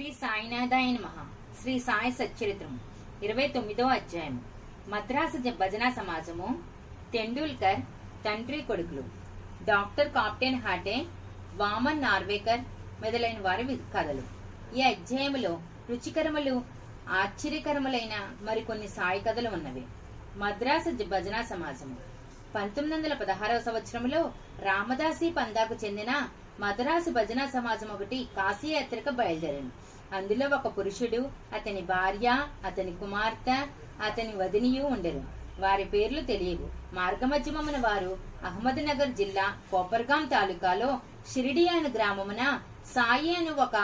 శ్రీ సాయినాథాయ మహా శ్రీ సాయి సచ్చరిత్రం ఇరవై తొమ్మిదో అధ్యాయం మద్రాసు భజనా భజన సమాజము. తెండూల్కర్ తండ్రి కొడుకులు. డాక్టర్ కాప్టెన్ హాటే వామన్ నార్వేకర్ మొదలైన వారి కథలు. ఈ అధ్యాయములో రుచికరములు ఆశ్చర్యకరములైన మరికొన్ని సాయి కథలు ఉన్నవి. మద్రాసు భజనా భజన సమాజము. పంతొమ్మిది వందల పదహారవ సంవత్సరంలో రామదాసి పందాకు చెందిన మద్రాసు భజన సమాజం ఒకటి కాశీ యాత్రకు అందులో ఒక పురుషుడు అతని భార్య అతని కుమార్తె అతని వదినియు ఉండరు. వారి పేర్లు తెలియవు. మార్గమధ్యమమున వారు అహ్మద్నగర్ జిల్లా కోపర్గాం తాలూకాలో షిరిడి అను గ్రామమున సాయి అను ఒక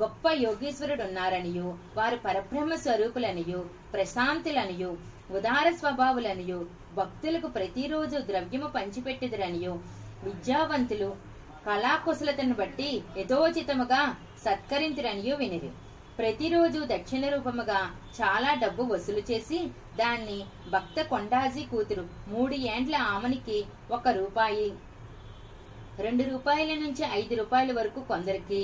గొప్ప యోగీశ్వరుడున్నారనియు వారు పరబ్రహ్మ స్వరూపులనియు ప్రశాంతులనియు ఉదార స్వభావులనియు భక్తులకు ప్రతిరోజు ద్రవ్యము పంచిపెట్టుదురనియు విద్యావంతులు కళాకుశలతను బట్టి యథోచితముగా సత్కరించురనియు వినిరి. ప్రతిరోజు దక్షిణ రూపముగా చాలా డబ్బు వసూలు చేసి దాన్ని భక్త కొండాజీ కూతురు మూడు ఏండ్ల ఆమెనికి ఒక రూపాయి రెండు రూపాయల నుంచి ఐదు రూపాయల వరకు కొందరికి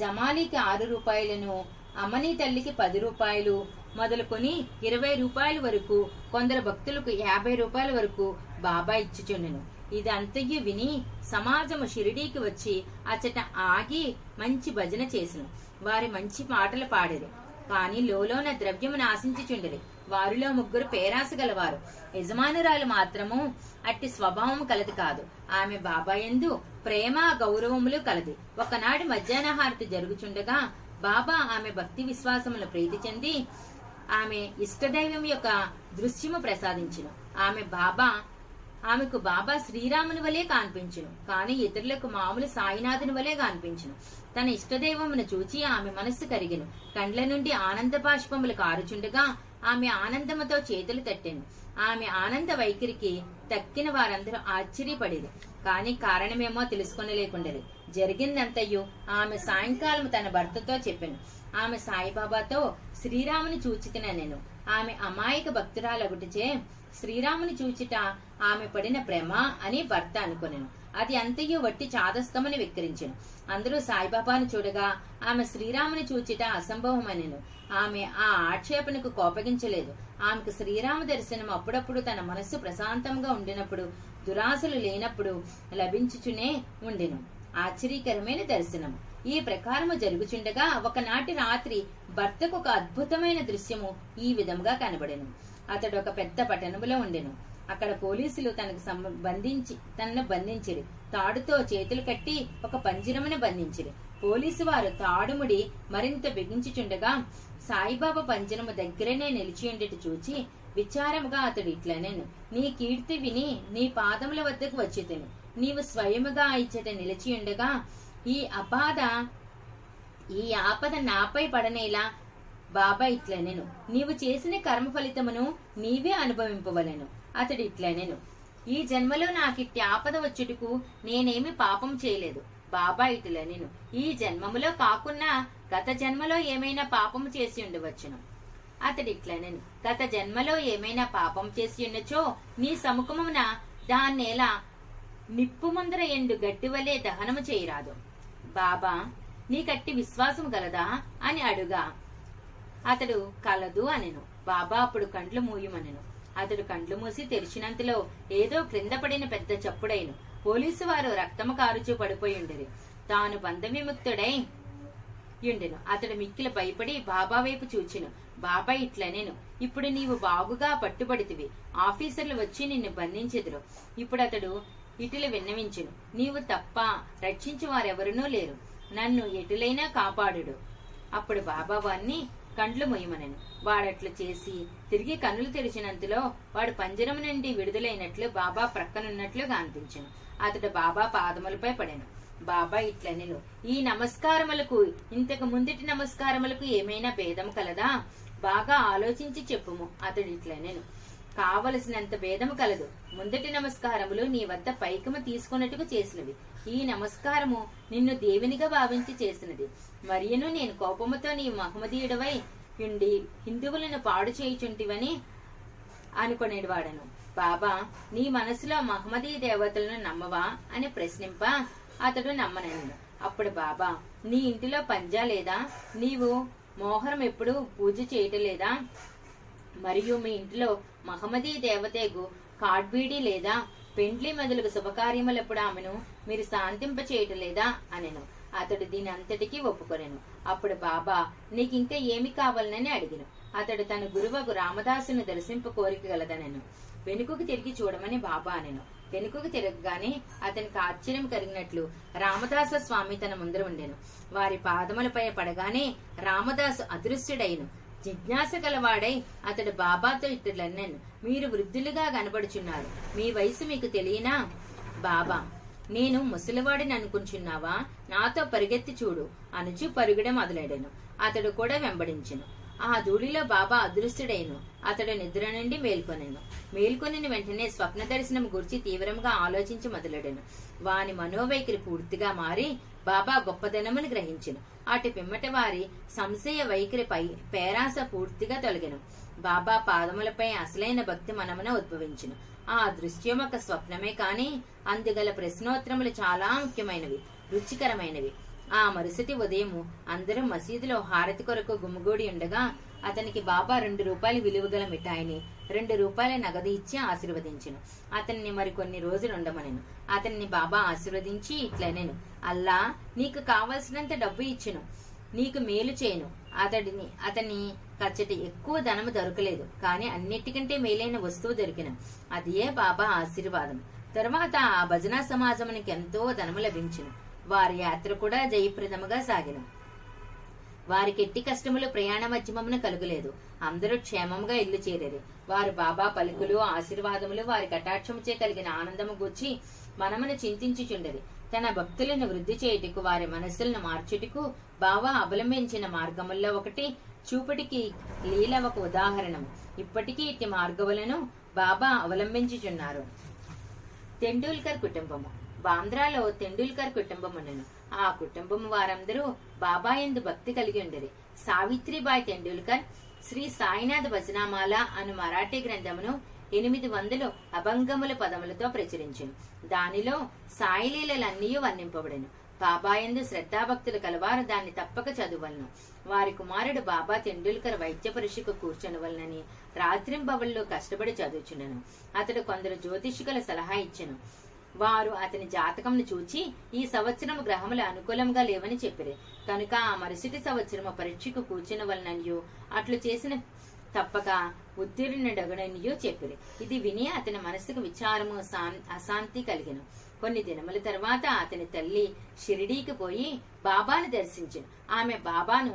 జమాలీకి ఆరు రూపాయలను అమని తల్లికి పది రూపాయలు మొదలుకొని ఇరవై రూపాయల వరకు కొందరు భక్తులకు యాభై రూపాయల వరకు బాబా ఇచ్చుచుండెను. ఇదంతయు విని సమాజము షిరిడీకి వచ్చి అచ్చట ఆగి మంచి భజన చేసిన. వారి మంచి పాటలు పాడిరి. కాని లోలోన ద్రవ్యమును ఆశించుచుండెరి వారిలో ముగ్గురు పేరాస గలవారు. యజమానురాలు మాత్రము అట్టి స్వభావము కలది కాదు. ఆమె బాబాయందు ప్రేమ గౌరవములు కలది. ఒకనాడు మధ్యాహ్న హారతి జరుగుచుండగా బాబా ఆమె భక్తి విశ్వాసములు ప్రీతి చెంది ఆమె ఇష్టదైవం యొక్క దృశ్యము ప్రసాదించిన. ఆమె బాబా ఆమెకు బాబా శ్రీరాముని వలె కనిపించును. కాని ఇతరులకు మామూలు సాయినాథుని వలె కనిపించును. తన ఇష్టదైవమును చూచి ఆమె మనస్సు కరిగెను. కండ్ల నుండి ఆనంద బాష్పములు కారుచుండగా ఆమె ఆనందముతో చేతులు తట్టింది ఆమె ఆనంద వైఖరికి తక్కిన వారందరూ ఆశ్చర్యపడేది కాని కారణమేమో తెలుసుకొనలేకుండేది. జరిగిందంతయు ఆమె సాయంకాలం తన భర్తతో చెప్పాను. ఆమె సాయిబాబాతో శ్రీరాముని చూచితిన నేను ఆమె అమాయక భక్తురాలగుటిచే శ్రీరాముని చూచిట ఆమె పడిన ప్రేమ అని భర్త అనుకునేను. అది అంతయు వట్టి చాదస్తమని వెక్కిరించెను. అందరూ సాయిబాబాను చూడగా ఆమె శ్రీరాముని చూచిట అసంభవమనేను. ఆమె ఆ ఆక్షేపణకు కోపగించలేదు. ఆమెకు శ్రీరామ దర్శనం అప్పుడప్పుడు తన మనస్సు ప్రశాంతంగా ఉండినప్పుడు దురాశలు లేనప్పుడు లభించుచునే ఉండెను. ఆశ్చర్యకరమైన దర్శనం. ఈ ప్రకారము జరుగుచుండగా ఒకనాటి రాత్రి భర్తకు ఒక అద్భుతమైన దృశ్యము ఈ విధంగా కనబడెను. అతడు ఒక పెద్ద పట్టణములో ఉండెను. అక్కడ పోలీసులు తనకు బంధించి తనను బంధించిరి. తాడుతో చేతులు కట్టి ఒక పంజరమును బంధించిరి. పోలీసు వారు తాడుముడి మరింత బిగించుచుండగా సాయిబాబా పంజరము దగ్గరనే నిలిచి చూచి విచారముగా అతడు ఇట్లనెను నీ కీర్తి విని నీ పాదముల వద్దకు వచ్చి నీవు స్వయముగా ఇచ్చట నిలిచి ఉండగా ఈ అపాద ఈ ఆపద నాపై పడనేలా బాబా ఇట్లనెను. నీవు చేసిన కర్మ ఫలితమును నీవే అనుభవింపవలను. అతడు ఇట్లనెను ఈ జన్మలో నాకిట్టి ఆపద వచ్చుటకు నేనేమి పాపం చేయలేదు. బాబా ఇట్లనెను ఈ జన్మములో కాకున్నా గత జన్మలో ఏమైనా పాపం చేసి ఉండవచ్చును. అతడు ఇట్లనెను గత జన్మలో ఏమైనా పాపం చేసి ఉన్నచో నీ సముఖమున దాన్నేలా నిప్పు ముందర ఎండు గట్టివలే దహనము చేయరాదు. బాబా నీకట్టి విశ్వాసం గలదా అని అడుగా. అతడు కలదు అనెను. బాబా అప్పుడు కండ్లు మూయమనెను. అతడు కండ్లు మూసి తెరిచినంతలో ఏదో క్రింద పడిన పెద్ద చప్పుడైను. పోలీసు వారు రక్తము కారుచూ పడిపోయి ఉండేది తాను బంధ విముక్తుడై యుండెను. అతడు మిక్కిల భయపడి బాబా వైపు చూచెను. బాబా ఇట్లనేను. ఇప్పుడు నీవు బాగుగా పట్టుబడితివి. ఆఫీసర్లు వచ్చి నిన్ను బంధించెదురు. ఇప్పుడు అతడు ఇటులు విన్నవించును. నీవు తప్ప రక్షించి వారెవరునూ లేరు. నన్ను ఎటులైనా కాపాడుడు. అప్పుడు బాబా వారిని కండ్లు మొయ్యమనెను. వాడట్లు చేసి తిరిగి కన్నులు తెరిచినంతలో వాడు పంజరం నుండి విడుదలైనట్లు బాబా ప్రక్కనున్నట్లుగా అనిపించను అతడు బాబా పాదములపై పడాను. బాబా ఇట్లనెను. ఈ నమస్కారములకు ఇంతకు ముందటి నమస్కారములకు ఏమైనా భేదం కలదా? బాగా ఆలోచించి చెప్పుము. అతడు ఇట్లనెను. కావలసినంత భేదము కలదు. ముందటి నమస్కారములు నీ వద్ద పైకము తీసుకున్నట్టుకు చేసినవి. ఈ నమస్కారము. నిన్ను దేవునిగా భావించి చేసినది. మరియును నేను కోపముతో నీ మహమ్మదీయుడవై ఉండి హిందువులను పాడు చేయుచుంటివని అనుకునేవాడను బాబా నీ మనసులో మహమ్మదీ దేవతలను నమ్మవా అని ప్రశ్నింప అతడు నమ్మనను. అప్పుడు బాబా నీ ఇంటిలో పంజా లేదా? నీవు మోహరం ఎప్పుడు పూజ చేయటలేదా? మరియు మీ ఇంటిలో మహమ్మదీ దేవతకు కాడ్బీడి లేదా? పెండ్లి మొదలగు శుభకార్యములప్పుడు ఆమెను మీరు శాంతింప చేయటం లేదా అనెను. అతడు దీని అంతటికీ ఒప్పుకొనెను. అప్పుడు బాబా నీకింకా ఏమి కావాలనని అడిగిను. అతడు తన గురువకు రామదాసును దర్శింప కోరిక గలదనెను. వెనుకకు తిరిగి చూడమని బాబా అనెను. వెనుకకు తిరగగానే అతనికి ఆశ్చర్యం కలిగినట్లు రామదాస స్వామి తన ముందర ఉండెను. వారి పాదములపై పడగానే రామదాసు అదృశ్యుడైను. జిజ్ఞాస గలవాడై అతడు బాబాతో ఇతడులన్నాను. మీరు వృద్ధులుగా కనబడుచున్నారు. మీ వయసు మీకు తెలియనా? బాబా నేను ముసలివాడిని అనుకుంటున్నావా? నాతో పరిగెత్తి చూడు. అనుచు పరుగుడ మొదలెడెను. అతడు కూడా వెంబడించను. ఆ ధూళిలో బాబా అదృష్టుడైను అతడు నిద్ర నుండి మేల్కొనెను. మేల్కొనిన వెంటనే స్వప్న దర్శనం గురించి తీవ్రంగా ఆలోచించి మొదలెడెను. వాని మనోవైఖరి పూర్తిగా మారి బాబా గొప్పదనమును గ్రహించెను. అటు పిమ్మట వారి సంశయ వైఖరిపై పేరాస పూర్తిగా తొలగెను. బాబా పాదములపై అసలైన భక్తి మనమున ఉద్భవించును. ఆ దృశ్యం ఒక స్వప్నమే కాని అందుగల ప్రశ్నోత్తరములు చాలా ముఖ్యమైనవి రుచికరమైనవి. ఆ మరుసటి ఉదయం అందరూ మసీదులో హారతి కొరకు గుమ్మిగూడి ఉండగా అతనికి బాబా రెండు రూపాయలు విలువ గల మిఠాయిని రెండు రూపాయల నగదు ఇచ్చి ఆశీర్వదించను. అతన్ని మరికొన్ని రోజులు ఉండమనేను అతన్ని బాబా ఆశీర్వదించి ఇట్లనేను. అల్లా నీకు కావలసినంత డబ్బు ఇచ్చును. నీకు మేలు చేయను. అతడిని అతని కచ్చట ఎక్కువ ధనము దొరకలేదు. కానీ అన్నిటికంటే మేలైన వస్తువు దొరికిన. అదియే బాబా ఆశీర్వాదం. తరువాత ఆ భజనా సమాజమునికి ఎంతో ధనము లభించును. వారి యాత్ర కూడా జయప్రదముగా సాగిన. వారికి ఎట్టి కష్టములు ప్రయాణ మధ్యమమున కలుగలేదు. అందరూ క్షేమంగా ఇల్లు చేరేది. వారు బాబా పలుకులు ఆశీర్వాదములు వారి కటాక్షముచే కలిగిన ఆనందము గూర్చి మనమును చింతించుచుండేది. తన భక్తులను వృద్ధి చేయుటకు వారి మనస్సులను మార్చుటకు బాబా అవలంబించిన మార్గముల్లో ఒకటి చూపటికి లీల ఒక ఉదాహరణం. ఇప్పటికీ ఇట్టి మార్గములను బాబా అవలంబించుచున్నారు. తెండూల్కర్ కుటుంబము. బాంద్రాలో తెండూల్కర్ కుటుంబం ఉన్నను ఆ కుటుంబం వారందరూ బాబా ఎందు భక్తి కలిగి ఉండేది. సావిత్రిబాయి తెండూల్కర్ శ్రీ సాయినాథ్ భజనామాల అను మరాఠీ గ్రంథమును ఎనిమిది వందలు అభంగముల పదములతో ప్రచురించింది దానిలో సాయిలీలన్నీ వర్ణింపబడెను. బాబాయందు శ్రద్ధాభక్తులు కలవారు దాన్ని తప్పక చదువలను. వారి కుమారుడు బాబా తెండూల్కర్ వైద్య పరీక్షకు కూర్చొనవలనని రాత్రింబవళ్ళు కష్టపడి చదువుచున్నాను అతడు కొందరు జ్యోతిషికుల సలహా ఇచ్చాను. వారు అతని జాతకంను చూచి ఈ సంవత్సరం గ్రహములు అనుకూలంగా లేవని చెప్పిరి. కనుక ఆ మరుసటి సంవత్సరము పరీక్షకు కూర్చున్న వలననియు అట్లు చేసిన తప్పక ఉత్తీర్ణుడగడనియో చెప్పిరి. ఇది విని అతని మనసుకు విచారము అశాంతి కలిగిన. కొన్ని దినముల తర్వాత అతని తల్లి షిరిడీకి పోయి బాబాను దర్శించును. ఆమె బాబాను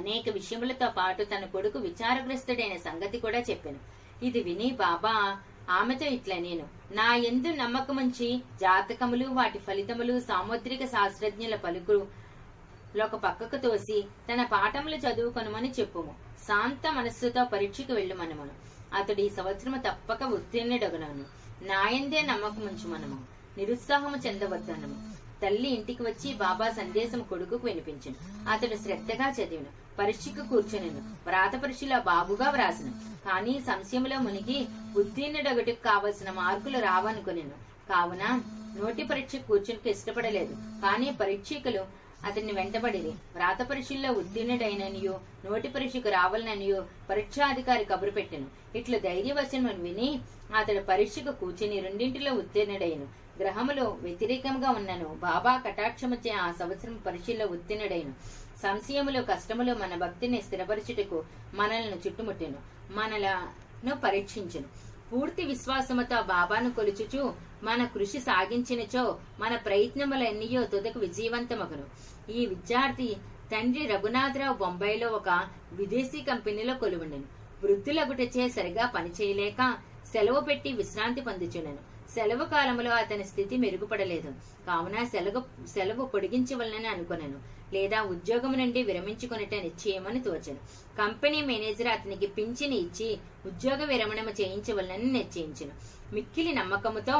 అనేక విషయములతో పాటు తన కొడుకు విచారగ్రస్తుడైన సంగతి కూడా చెప్పాను. ఇది విని బాబా ఆమెతో ఇట్లా నేను. నా ఎందు నమ్మకముంచి జాతకములు వాటి ఫలితములు సాముద్రిక శాస్త్రజ్ఞుల పలుకులు ఒక పక్కకు తోసి తన పాఠములు చదువుకొనమని చెప్పుము. శాంత మనస్సుతో పరీక్షకు వెళ్ళుమనమును అతడు ఈ సంవత్సరము తప్పక ఉత్తీర్ణుడగనను నాయందే నమ్మకముంచు మనము. నిరుత్సాహము చెందవద్దనము. తల్లి ఇంటికి వచ్చి బాబా సందేశం కొడుకుకు వినిపించను. అతడు శ్రద్ధగా చదివిను. పరీక్షకు కూర్చొనిను. వ్రాత పరీక్షలో బాబుగా వ్రాసను. కానీ సంశయంలో మునిగి ఉత్తీర్ణుడొకటికి కావలసిన మార్కులు రావనుకునేను. కావున నోటి పరీక్ష కూర్చునికి ఇష్టపడలేదు. కానీ పరీక్షకులు అతన్ని వెంటబడిరి. వ్రాత పరీక్షల్లో ఉత్తీర్ణుడైననియో నోటి పరీక్షకు రావాలననియో పరీక్షాధికారి కబురు పెట్టెను. ఇట్లు ధైర్యవశను విని అతడు పరీక్షకు కూర్చుని రెండింటిలో ఉత్తీర్ణుడైను. గ్రహములో వ్యతిరేకంగా ఉన్నను. బాబా కటాక్షముచే ఆ సంవత్సరం పరీక్షల్లో ఉత్తీర్ణుడైను. సంశయములు కష్టములు మన భక్తిని స్థిరపరచుటకు మనల్ని చుట్టుముట్టెను మనలను పరీక్షించును. పూర్తి విశ్వాసముతో బాబాను కొలుచుచు మన కృషి సాగించినచో మన ప్రయత్నములన్నీయో తుదకు విజయవంతమగును. ఈ విద్యార్థి తండ్రి రఘునాథరావు బొంబాయిలో ఒక విదేశీ కంపెనీలో కొలువుండెను. వృద్ధులగుటచే సరిగా పనిచేయలేక సెలవు పెట్టి విశ్రాంతి పొందుచుండెను. సెలవు కాలంలో అతని స్థితి మెరుగుపడలేదు. కావున సెలవు సెలవు పొడిగించవలనని అనుకున్నాను లేదా ఉద్యోగం నుండి విరమించుకునేట నిశ్చయమని తోచను. కంపెనీ మేనేజర్ అతనికి పింఛని ఇచ్చి ఉద్యోగ విరమణము చేయించవలనని నిశ్చయించను. మిక్కిలి నమ్మకముతో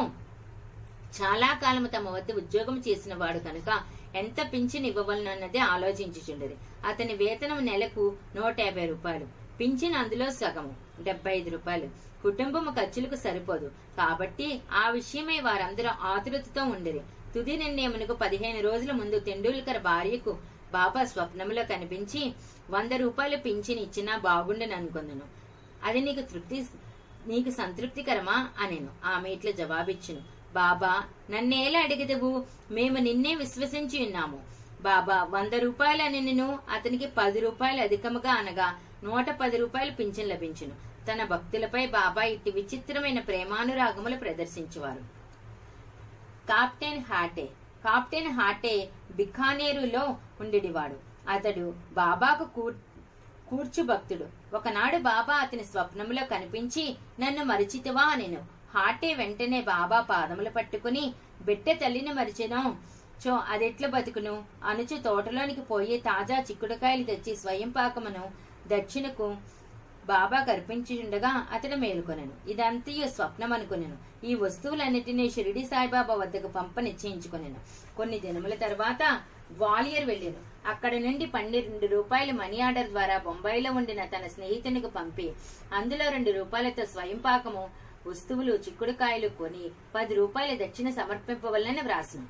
చాలా కాలము తమ వద్ద ఉద్యోగం చేసిన వాడు కనుక ఎంత పింఛన్ ఇవ్వవలనన్నది ఆలోచించుచుండేది. అతని వేతనం నెలకు నూట యాభై రూపాయలు. పింఛన్ అందులో సగము. డెబ్బై ఐదు రూపాయలు. కుటుంబము ఖర్చులకు సరిపోదు. కాబట్టి ఆ విషయమై వారందరూ ఆతురతతో ఉండేది తుది నిర్ణయమునకు పదిహేను రోజుల ముందు తెండూల్కర్ భార్యకు బాబా స్వప్నంలో కనిపించి వంద రూపాయలు పింఛన్ ఇచ్చినా బాగుండని అనుకుందును అది నీకు తృప్తి నీకు సంతృప్తికరమా అనేను. ఆమె ఇట్లా జవాబిచ్చును. బాబా నన్నేలా అడిగదవు మేము నిన్నే విశ్వసించి ఉన్నాము. బాబా వంద రూపాయలని నేను అతనికి పది రూపాయలు అధికముగా అనగా నూట పది రూపాయలు పింఛన్ లభించును. తన భక్తులపై బాబా ఇట్టి విచిత్రమైన ప్రేమానురాగములు ప్రదర్శించేవారు. కాప్టెన్ హాటే. కాప్టెన్ హాటే బిఖానేరులో ఉండేవాడు అతడు బాబాకు కూర్చు భక్తుడు ఒకనాడు బాబా అతని స్వప్నములో కనిపించి నన్ను మరిచితివా నేను హాటే వెంటనే బాబా పాదములు పట్టుకుని బిడ్డ తల్లిని మరిచెను. చో అదెట్ల బతుకును? అనుచు తోటలోనికి పోయి తాజా చిక్కుడుకాయలు తెచ్చి స్వయం పాకమును దక్షిణకు బాబా కర్పించుండగా అతడు మేలుకొనెను. ఇదంతయు స్వప్నం అనుకునేను ఈ వస్తువులన్నిటినీ షిరిడి సాయిబాబా వద్దకు పంప నిశ్చయించుకొనెను. కొన్ని దినముల తర్వాత గ్వాలియర్ వెళ్ళాను. అక్కడ నుండి పన్నెండు రూపాయల మనీ ఆర్డర్ ద్వారా బొంబాయిలో ఉండిన తన స్నేహితునికి పంపి అందులో రెండు రూపాయలతో స్వయం పాకము వస్తువులు చిక్కుడుకాయలు కొని పది రూపాయల దక్షిణ సమర్పింపవల్లని వ్రాసిన.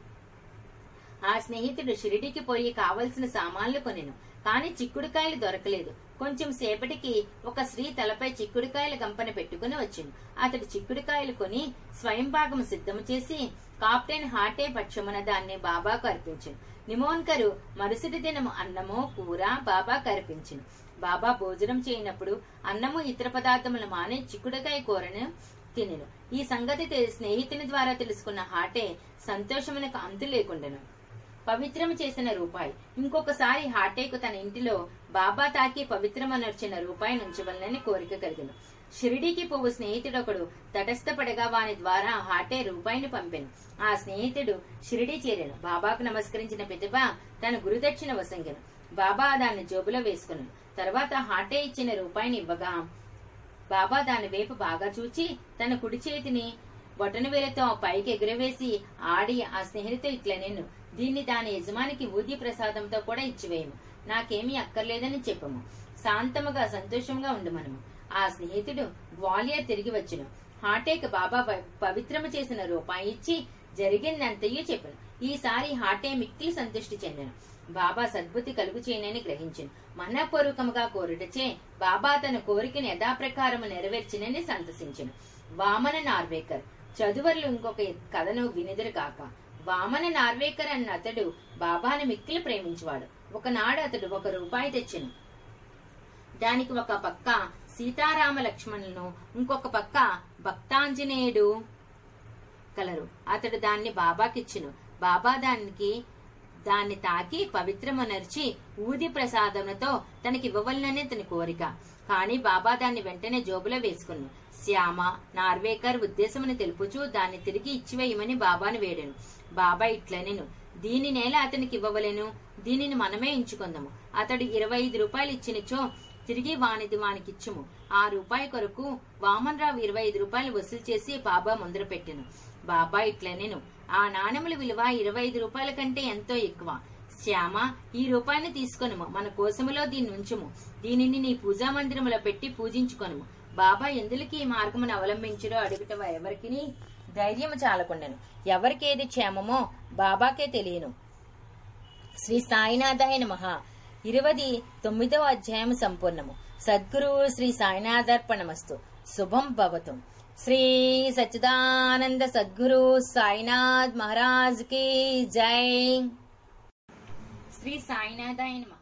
ఆ స్నేహితుడు షిరిడికి పోయి కావలసిన సామాన్లు కొనెను. కాని చిక్కుడుకాయలు దొరకలేదు. కొంచెం సేపటికి ఒక స్త్రీ తలపై చిక్కుడుకాయల గంపన పెట్టుకుని వచ్చింది. అతడు చిక్కుడుకాయలు కొని స్వయం సిద్ధము చేసి కాప్టెన్ హాటే పక్షమున దాన్ని బాబాకు అర్పించింది. నిమోన్కరు మరుసటి దినము అన్నము కూర బాబాకు అర్పించింది. బాబా భోజనం చేయనప్పుడు అన్నము ఇతర పదార్థములు మానే చిక్కుడుకాయ కూరను తినను. ఈ సంగతి స్నేహితుని ద్వారా తెలుసుకున్న హాటే సంతోషమునకు అంతు లేకుండెను. పవిత్రము చేసిన రూపాయి. ఇంకొకసారి హాటేకు తన ఇంటిలో బాబా తాకి పవిత్రమనర్చిన రూపాయి నుంచవలనని కోరిక కలిగను షిరిడీకి పోవు స్నేహితుడొకడు తటస్థపడగా వాని ద్వారా హాటే రూపాయిని పంపాను. ఆ స్నేహితుడు షిరిడీ చేరాను బాబాకు నమస్కరించిన ప్రతిభ తన గురుదక్షిణ వసంగెను. బాబా దాన్ని జోబులో వేసుకున్నాను తర్వాత హాటే ఇచ్చిన రూపాయిని ఇవ్వగా బాబా దాని వైపు బాగా చూచి తన కుడి చేతిని బొటన వేలతో పైకి ఎగురవేసి ఆడి ఆ స్నేహితుడితో ఇట్లా నేను దీన్ని దాని యజమానికి ఊది ప్రసాదంతో కూడా ఇచ్చివేయము. నాకేమీ అక్కర్లేదని చెప్పము. శాంతముగా సంతోషంగా ఉండమనము ఆ స్నేహితుడు గ్వాలియర్ తిరిగి వచ్చును. హాటేక్ బాబా పవిత్రము చేసిన రూపాయి ఇచ్చి జరిగిందంతయూ చెప్పను. ఈసారి హాటే మిక్కిలి సంతృష్టి చెందను. బాబా సద్బుద్ధి కలుగు చేయనని గ్రహించను. మనపూర్వకముగా కోరుటచే బాబా తన కోరికను యథాప్రకారము నెరవేర్చినని సంతసించను. వామన నార్వేకర్ చదువర్లు ఇంకొక కథను వినిదురు కాక వామన నార్వేకర్ అన్న అతడు బాబాను మిక్కిలి ప్రేమించేవాడు. ఒకనాడు అతడు ఒక రూపాయి తెచ్చెను. దానికి ఒక పక్క సీతారామ లక్ష్మణులను ఇంకొక పక్క భక్తాంజనేయుడు కలరు. అతడు దాన్ని బాబాకిచ్చును. బాబా దానికి దాన్ని తాకి పవిత్రమునర్చి ఊది ప్రసాదములతో తనకివ్వవలననే తన కోరిక. కాని బాబా దాన్ని వెంటనే జోబులో వేసుకున్నాడు శ్యామ నార్వేకర్ ఉద్దేశమని తెలుపుచూ దాన్ని తిరిగి ఇచ్చివేయమని బాబాను వేడెను. బాబా ఇట్లనెను దీని నేల అతనికి ఇవ్వవలెను దీనిని మనమే ఎంచుకుందాము. అతడు ఇరవై ఐదు రూపాయలు ఇచ్చినచో తిరిగి వానిది వానికిచ్చుము. ఆ రూపాయి కొరకు వామన్ రావు ఇరవై ఐదు రూపాయలు వసూలు చేసి బాబా ముందర పెట్టెను. బాబా ఇట్లనెను ఆ నాణెముల విలువ ఇరవై ఐదు రూపాయల కంటే ఎంతో ఎక్కువ. శ్యామ ఈ రూపాయిని తీసుకొనుము. మన కోసములో దీన్ని ఉంచుము. దీనిని నీ పూజా మందిరములో పెట్టి పూజించుకొనుము. బాబా ఎందులకి ఈ మార్గమును అవలంబించడో అడుగుట ఎవరికి ధైర్యం చాలకుండెను. ఎవరికేది క్షేమమో బాబాకే తెలియను. శ్రీ సాయినాథాయ నమః. ఇరవది తొమ్మిదవ అధ్యాయం సంపూర్ణము. సద్గురు శ్రీ సాయినాథర్పణమస్తు. శుభం భవతు. శ్రీ సచ్చిదానంద సద్గురు సాయినాథ్ మహారాజ్కి జై. శ్రీ సాయినాథాయ నమః.